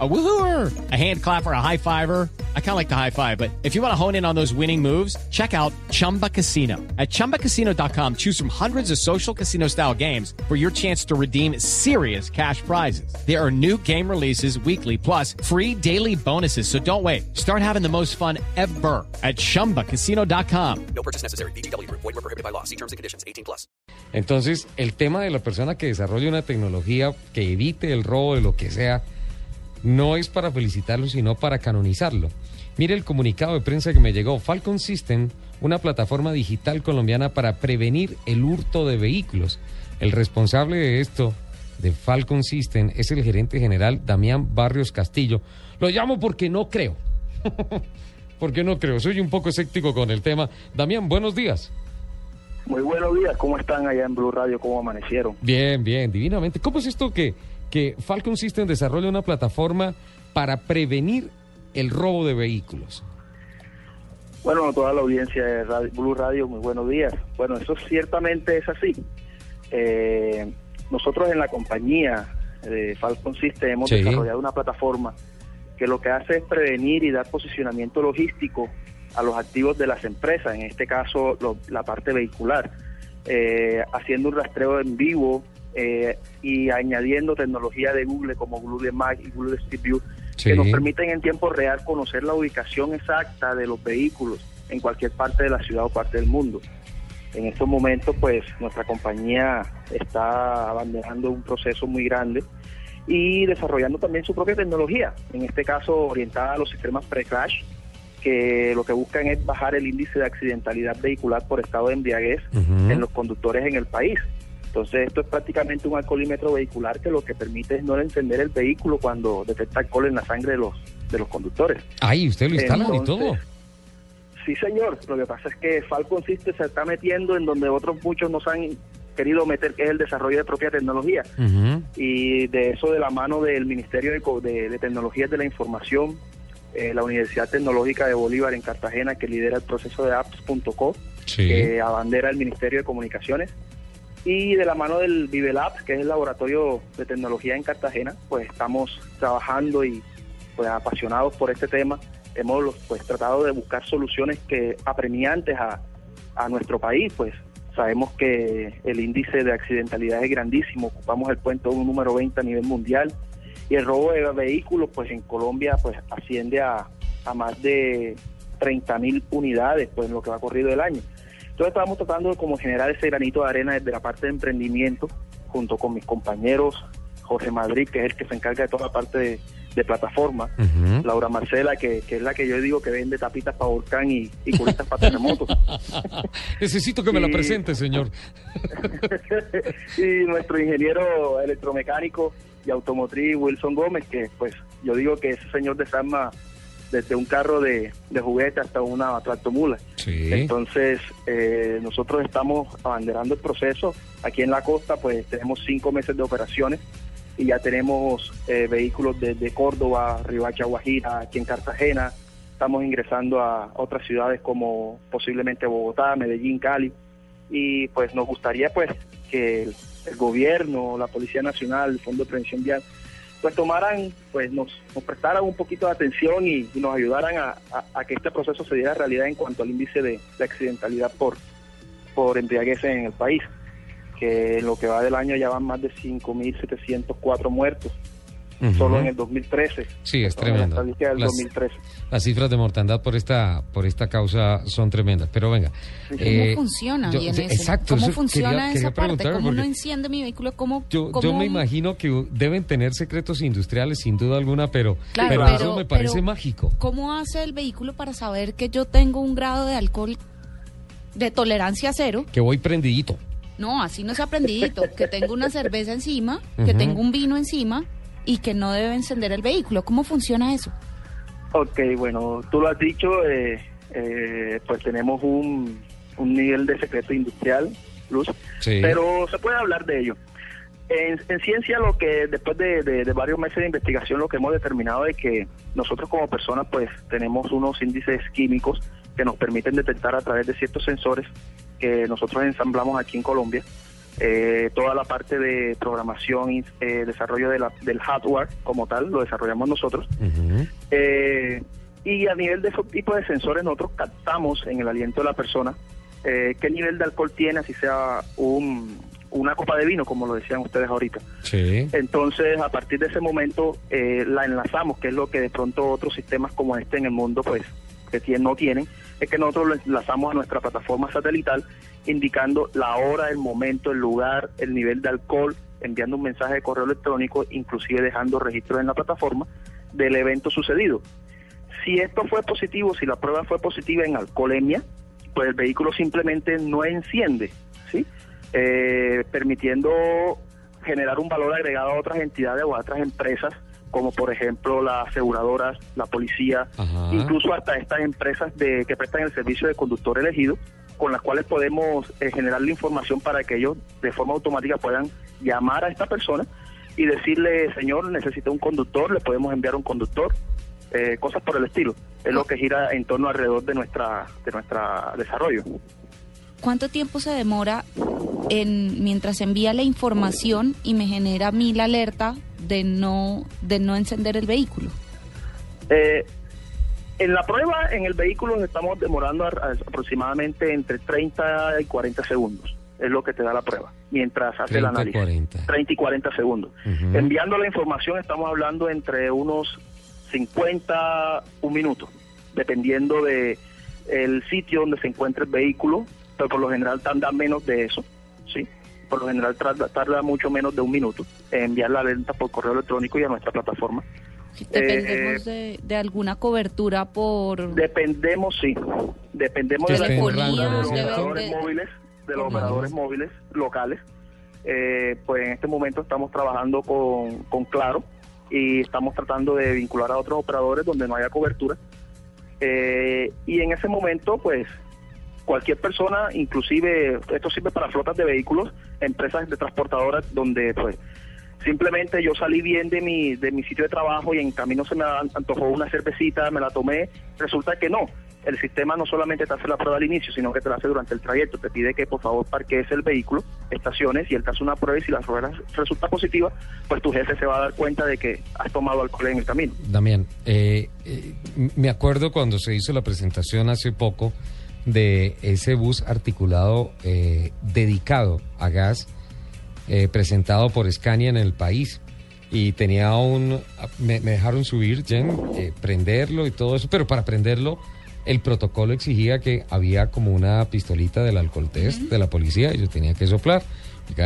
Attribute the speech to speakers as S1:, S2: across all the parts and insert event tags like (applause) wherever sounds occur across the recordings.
S1: A woohooer, a hand clapper, a high fiver. I kind of like the high five, but if you want to hone in on those winning moves, check out Chumba Casino. At ChumbaCasino.com, choose from hundreds of social casino style games for your chance to redeem serious cash prizes. There are new game releases weekly, plus free daily bonuses. So don't wait. Start having the most fun ever at ChumbaCasino.com.
S2: No purchase necessary. BGW. Void were prohibited by law. See terms and conditions. 18 plus.
S3: Entonces, el tema de la persona que desarrolle una tecnología que evite el robo de lo que sea, no es para felicitarlo, sino para canonizarlo. Mire el comunicado de prensa que me llegó. Falcon System, una plataforma digital colombiana para prevenir el hurto de vehículos. El responsable de esto, de Falcon System, es el gerente general Damián Barrios Castillo. Lo llamo porque no creo. (laughs) porque no creo. Soy un poco escéptico con el tema. Damián, buenos días.
S4: Muy buenos días. ¿Cómo están allá en Blue Radio? ¿Cómo amanecieron?
S3: Bien, bien, divinamente. ¿Cómo es esto que que Falcon System desarrolla una plataforma para prevenir el robo de vehículos.
S4: Bueno, toda la audiencia de Blue Radio, muy buenos días. Bueno, eso ciertamente es así. Eh, nosotros en la compañía de Falcon System hemos desarrollado una plataforma que lo que hace es prevenir y dar posicionamiento logístico a los activos de las empresas, en este caso la parte vehicular, eh, haciendo un rastreo en vivo eh, y añadiendo tecnología de Google como Google Maps y Google Street View que nos permiten en tiempo real conocer la ubicación exacta de los vehículos en cualquier parte de la ciudad o parte del mundo. En estos momentos, pues nuestra compañía está abanderando un proceso muy grande y desarrollando también su propia tecnología, en este caso orientada a los sistemas pre-crash, que lo que buscan es bajar el índice de accidentalidad vehicular por estado de embriaguez en los conductores en el país. Entonces esto es prácticamente un alcoholímetro vehicular que lo que permite es no encender el vehículo cuando detecta alcohol en la sangre de los de los conductores.
S3: Ahí usted lo instala y todo.
S4: Sí, señor. Lo que pasa es que Falcon System se está metiendo en donde otros muchos nos han querido meter, que es el desarrollo de propia tecnología. Y de eso de la mano del Ministerio de, de, Tecnologías de la Información, eh, la Universidad Tecnológica de Bolívar en Cartagena, que lidera el proceso de apps.co, que abandera el Ministerio de Comunicaciones y de la mano del Vivelab, que es el laboratorio de tecnología en Cartagena, pues estamos trabajando y pues apasionados por este tema. Hemos pues tratado de buscar soluciones que apremiantes a, a nuestro país, pues sabemos que el índice de accidentalidad es grandísimo, ocupamos el puesto número 20 a nivel mundial y el robo de vehículos pues en Colombia pues asciende a, a más de 30 mil unidades pues en lo que va corrido el año. Entonces estamos tratando de como generar ese granito de arena desde la parte de emprendimiento, junto con mis compañeros, Jorge Madrid, que es el que se encarga de toda la parte de, plataforma, Laura Marcela, que, es la que yo digo que vende tapitas para volcán y, y curistas para terremotos. (laughs)
S3: Necesito que me la presente, señor. (laughs)
S4: y nuestro ingeniero electromecánico y automotriz, Wilson Gómez, que pues yo digo que ese señor desarma desde un carro de, juguete hasta una tractomula. Entonces, eh, nosotros estamos abanderando el proceso. Aquí en la costa, pues tenemos cinco meses de operaciones y ya tenemos eh, vehículos desde Córdoba, Ribacha, Guajira, aquí en Cartagena. Estamos ingresando a otras ciudades como posiblemente Bogotá, Medellín, Cali. Y pues nos gustaría pues que el, el gobierno, la Policía Nacional, el Fondo de Prevención Vial, pues tomaran, pues nos, prestaran un poquito de atención y, nos ayudaran a, que este proceso se diera realidad en cuanto al índice de, accidentalidad por, por embriaguez en el país, que en lo que va del año ya van más de 5.704 muertos solo en el 2013.
S3: Sí, es tremendo. Las, cifras de mortandad por esta por esta causa son tremendas. Pero venga.
S5: ¿Cómo eh, funciona
S3: Exacto.
S5: ¿Cómo funciona esa parte? ¿Cómo no enciende mi vehículo? ¿Cómo,
S3: yo, yo me imagino que deben tener secretos industriales, sin duda alguna, pero, pero, eso me parece mágico.
S5: ¿Cómo hace el vehículo para saber que yo tengo un grado de alcohol de tolerancia cero?
S3: Que voy prendidito.
S5: No, así no ha prendidito. que tengo una cerveza encima, que tengo un vino encima y que no debe encender el vehículo. ¿Cómo funciona eso?
S4: Ok, bueno, tú lo has dicho, eh, eh, pues tenemos un, un, nivel de secreto industrial, Luz, pero se puede hablar de ello. En, ciencia, lo que después de, varios meses de investigación, lo que hemos determinado es que nosotros como personas, pues tenemos unos índices químicos que nos permiten detectar a través de ciertos sensores que nosotros ensamblamos aquí en Colombia. Eh, toda la parte de programación y eh, desarrollo de la- del hardware como tal lo desarrollamos nosotros. Eh, y a nivel de esos tipos de sensores, nosotros captamos en el aliento de la persona eh, qué nivel de alcohol tiene, así sea un, una copa de vino, como lo decían ustedes ahorita.
S3: Sí.
S4: Entonces, a partir de ese momento, eh, la enlazamos, que es lo que de pronto otros sistemas como este en el mundo, pues, que no tienen, es que nosotros lo enlazamos a nuestra plataforma satelital, indicando la hora, el momento, el lugar, el nivel de alcohol, enviando un mensaje de correo electrónico, inclusive dejando registro en la plataforma del evento sucedido. Si esto fue positivo, si la prueba fue positiva en alcoholemia, pues el vehículo simplemente no enciende, ¿sí? Eh, permitiendo generar un valor agregado a otras entidades o a otras empresas, como por ejemplo las aseguradoras, la policía,
S3: Ajá.
S4: incluso hasta estas empresas de, que prestan el servicio de conductor elegido, con las cuales podemos eh, generar la información para que ellos de forma automática puedan llamar a esta persona y decirle, señor, necesita un conductor, le podemos enviar un conductor, eh, cosas por el estilo. Es lo que gira en torno alrededor de nuestra de nuestra desarrollo.
S5: ¿Cuánto tiempo se demora en mientras envía la información y me genera a mí la alerta de no de no encender el vehículo?
S4: Eh, en la prueba, en el vehículo nos estamos demorando a- a- aproximadamente entre 30 y 40 segundos. Es lo que te da la prueba, mientras hace
S3: 30
S4: el análisis.
S3: 40.
S4: 30 y 40 segundos. Enviando la información estamos hablando entre unos 50, un minuto, dependiendo de el sitio donde se encuentra el vehículo, pero por lo general tarda menos de eso, ¿sí? Por lo general tarda, tarda mucho menos de un minuto en enviar la alerta por correo electrónico y a nuestra plataforma.
S5: Dependemos
S4: Eh,
S5: de, de alguna cobertura por...
S4: Dependemos, sí. Dependemos de, la-
S5: Telefonía,
S4: de los operadores
S5: de-
S4: móviles, de los operadores móviles locales. Eh, pues en este momento estamos trabajando con, con Claro y estamos tratando de vincular a otros operadores donde no haya cobertura. Eh, y en ese momento, pues cualquier persona, inclusive esto sirve para flotas de vehículos, empresas de transportadoras donde pues simplemente yo salí bien de mi de mi sitio de trabajo y en camino se me an- antojó una cervecita, me la tomé, resulta que no. El sistema no solamente te hace la prueba al inicio, sino que te la hace durante el trayecto. Te pide que por favor parquees el vehículo, estaciones y él te hace una prueba y si la prueba resulta positiva, pues tu jefe se va a dar cuenta de que has tomado alcohol en el camino.
S3: Damián, eh, eh, me acuerdo cuando se hizo la presentación hace poco de ese bus articulado eh, dedicado a gas, eh, presentado por Scania en el país. Y tenía un... Me, me dejaron subir, Jen, eh, prenderlo y todo eso, pero para prenderlo el protocolo exigía que había como una pistolita del alcohol test de la policía y yo tenía que soplar.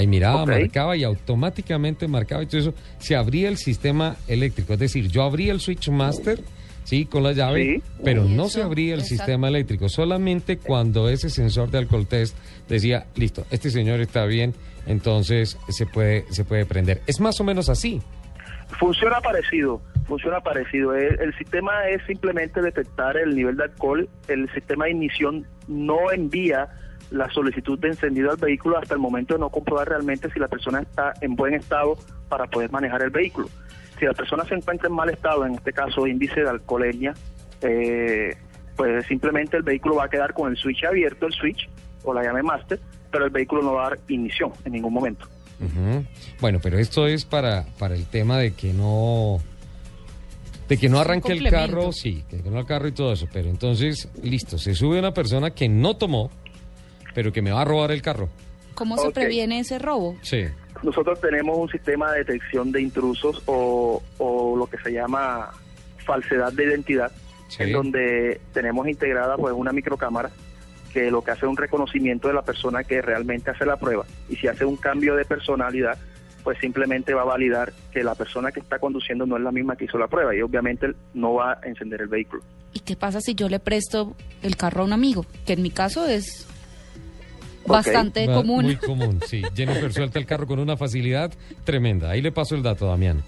S3: Y miraba, marcaba y automáticamente marcaba y todo eso. Se abría el sistema eléctrico. Es decir, yo abría el switch master, sí, con la llave,
S4: Sí.
S3: pero no
S5: eso,
S3: se abría el
S5: exacto.
S3: sistema eléctrico. Solamente cuando ese sensor de alcohol test decía, listo, este señor está bien, entonces se puede, se puede prender. Es más o menos así.
S4: Funciona parecido, funciona parecido. El, el sistema es simplemente detectar el nivel de alcohol. El sistema de ignición no envía la solicitud de encendido al vehículo hasta el momento de no comprobar realmente si la persona está en buen estado para poder manejar el vehículo. Si la persona se encuentra en mal estado, en este caso índice de alcoholemia, eh, pues simplemente el vehículo va a quedar con el switch abierto, el switch o la llave master, pero el vehículo no va a dar ignición en ningún momento.
S3: Bueno, pero esto es para, para el tema de que no de que no arranque el carro, sí, que no el carro y todo eso, pero entonces, listo, se sube una persona que no tomó, pero que me va a robar el carro.
S5: ¿Cómo se previene ese robo?
S3: Sí.
S4: Nosotros tenemos un sistema de detección de intrusos o, o lo que se llama falsedad de identidad,
S3: Sí.
S4: en donde tenemos integrada pues una microcámara que lo que hace es un reconocimiento de la persona que realmente hace la prueba y si hace un cambio de personalidad pues simplemente va a validar que la persona que está conduciendo no es la misma que hizo la prueba y obviamente no va a encender el vehículo.
S5: ¿Y qué pasa si yo le presto el carro a un amigo? Que en mi caso es. Bastante común.
S3: Muy común, sí. Jennifer (laughs) suelta el carro con una facilidad tremenda. Ahí le paso el dato, Damián.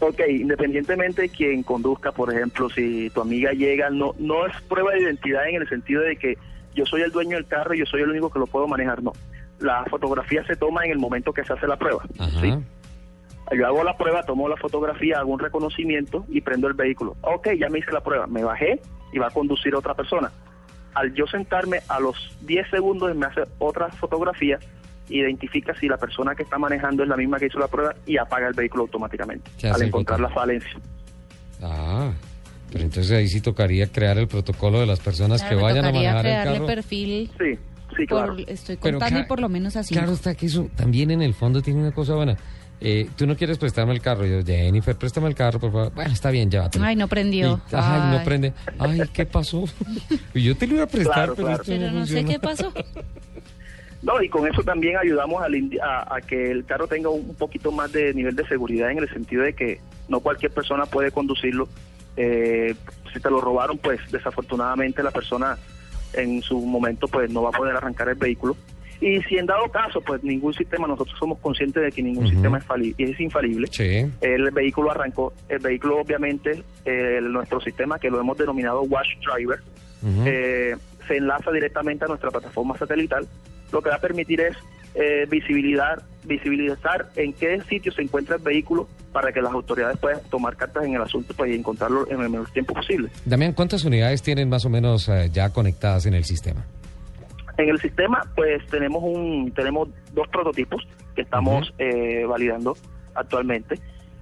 S4: Ok, independientemente de quien conduzca, por ejemplo, si tu amiga llega, no no es prueba de identidad en el sentido de que yo soy el dueño del carro y yo soy el único que lo puedo manejar, no. La fotografía se toma en el momento que se hace la prueba.
S3: Ajá.
S4: ¿sí? Yo hago la prueba, tomo la fotografía, hago un reconocimiento y prendo el vehículo. Ok, ya me hice la prueba, me bajé y va a conducir otra persona. Al yo sentarme, a los 10 segundos me hace otra fotografía, identifica si la persona que está manejando es la misma que hizo la prueba y apaga el vehículo automáticamente
S3: ¿Qué
S4: al encontrar la falencia.
S3: Ah, pero entonces ahí sí tocaría crear el protocolo de las personas
S5: Claro,
S3: que vayan a manejar el carro.
S5: perfil.
S4: Sí, sí, claro.
S5: Por, estoy contando y por lo menos así.
S3: Claro está que eso también en el fondo tiene una cosa buena. Eh, tú no quieres prestarme el carro. Yo, Jennifer, préstame el carro, por favor. Bueno, está bien, llévatelo.
S5: Ay, no prendió.
S3: Y- ay, no
S5: Ay.
S3: prende. Ay, ¿qué pasó? (laughs) Y yo te lo iba a prestar,
S4: Claro,
S3: pero
S4: claro.
S3: esto
S5: Pero no sé qué pasó. (laughs)
S4: No, y con eso también ayudamos al a, a que el carro tenga un poquito más de nivel de seguridad en el sentido de que no cualquier persona puede conducirlo. Eh, si te lo robaron, pues desafortunadamente la persona en su momento pues no va a poder arrancar el vehículo. Y si en dado caso, pues ningún sistema, nosotros somos conscientes de que ningún sistema es, es infalible.
S3: Sí.
S4: El vehículo arrancó, el vehículo obviamente, eh, nuestro sistema que lo hemos denominado Watch Driver, eh, se enlaza directamente a nuestra plataforma satelital, lo que va a permitir es eh, visibilidad, visibilizar en qué sitio se encuentra el vehículo para que las autoridades puedan tomar cartas en el asunto pues, y encontrarlo en el menor tiempo posible.
S3: Damián, ¿cuántas unidades tienen más o menos eh, ya conectadas en el sistema?
S4: En el sistema, pues tenemos un tenemos dos prototipos que estamos eh, validando actualmente.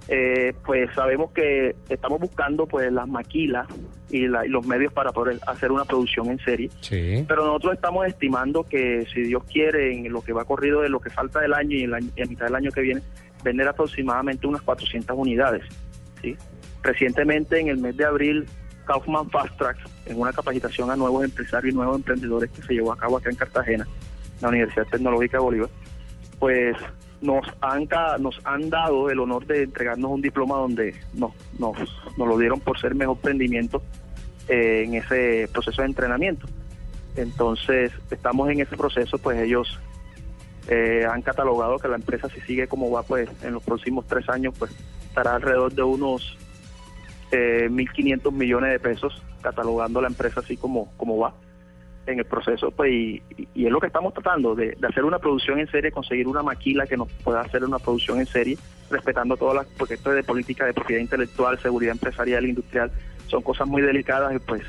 S4: Eh, pues sabemos que estamos buscando pues las maquilas y, la- y los medios para poder hacer una producción en serie.
S3: Sí.
S4: Pero nosotros estamos estimando que si Dios quiere, en lo que va corrido de lo que falta del año y en la mitad del año que viene, vender aproximadamente unas 400 unidades. ¿sí? Recientemente, en el mes de abril, Kaufman Fast Track, en una capacitación a nuevos empresarios y nuevos emprendedores que se llevó a cabo acá en Cartagena, la Universidad Tecnológica de Bolívar, pues nos han, nos han dado el honor de entregarnos un diploma donde nos, nos, nos lo dieron por ser mejor emprendimiento eh, en ese proceso de entrenamiento. Entonces, estamos en ese proceso, pues ellos eh, han catalogado que la empresa si sigue como va, pues en los próximos tres años, pues estará alrededor de unos eh, 1.500 millones de pesos, catalogando la empresa así como, como va en el proceso, pues y, es lo que estamos tratando, de, de hacer una producción en serie, conseguir una maquila que nos pueda hacer una producción en serie, respetando todas las, porque esto es de política de propiedad intelectual, seguridad empresarial, industrial, son cosas muy delicadas y pues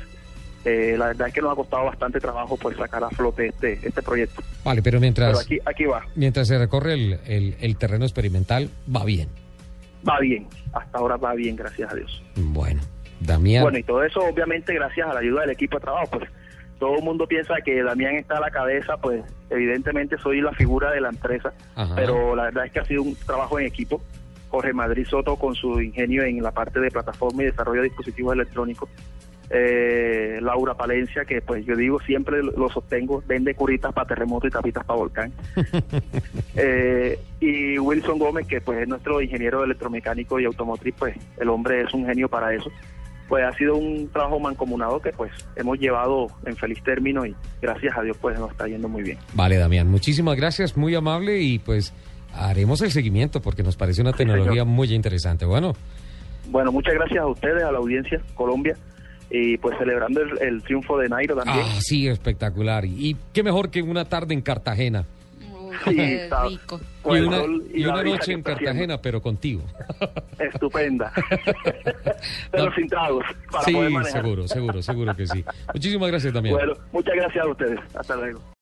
S4: eh, la verdad es que nos ha costado bastante trabajo pues sacar a flote este, este proyecto.
S3: Vale, pero mientras,
S4: Pero aquí, aquí va,
S3: mientras se recorre el, el- el terreno experimental, va bien.
S4: Va bien, hasta ahora va bien, gracias a Dios.
S3: Bueno, Damián.
S4: Bueno, y todo eso obviamente gracias a la ayuda del equipo de trabajo, pues todo el mundo piensa que Damián está a la cabeza, pues evidentemente soy la figura de la empresa,
S3: Ajá.
S4: pero la verdad es que ha sido un trabajo en equipo. Jorge Madrid Soto con su ingenio en la parte de plataforma y desarrollo de dispositivos electrónicos. Eh, Laura Palencia, que pues yo digo siempre lo sostengo, vende curitas para terremoto y tapitas para volcán. (laughs) Eh, y Wilson Gómez, que pues es nuestro ingeniero electromecánico y automotriz, pues el hombre es un genio para eso. Pues ha sido un trabajo mancomunado que pues hemos llevado en feliz término y gracias a Dios pues nos está yendo muy bien.
S3: Vale, Damián, muchísimas gracias, muy amable y pues haremos el seguimiento porque nos parece una
S4: Sí,
S3: tecnología
S4: señor.
S3: muy interesante. Bueno,
S4: Bueno, muchas gracias a ustedes, a la audiencia Colombia y pues celebrando el, el triunfo de Nairo también.
S3: ah, sí, espectacular. Y, y qué mejor que una tarde en Cartagena
S4: Sí, está-
S5: rico.
S3: y una, y noche en Cartagena, pero contigo. (laughs)
S4: Estupenda. (laughs) Pero
S3: No.
S4: sin tragos, para
S3: sí,
S4: poder
S3: seguro, seguro, seguro que sí. Muchísimas gracias, Damián.
S4: Bueno, muchas gracias a ustedes. Hasta luego.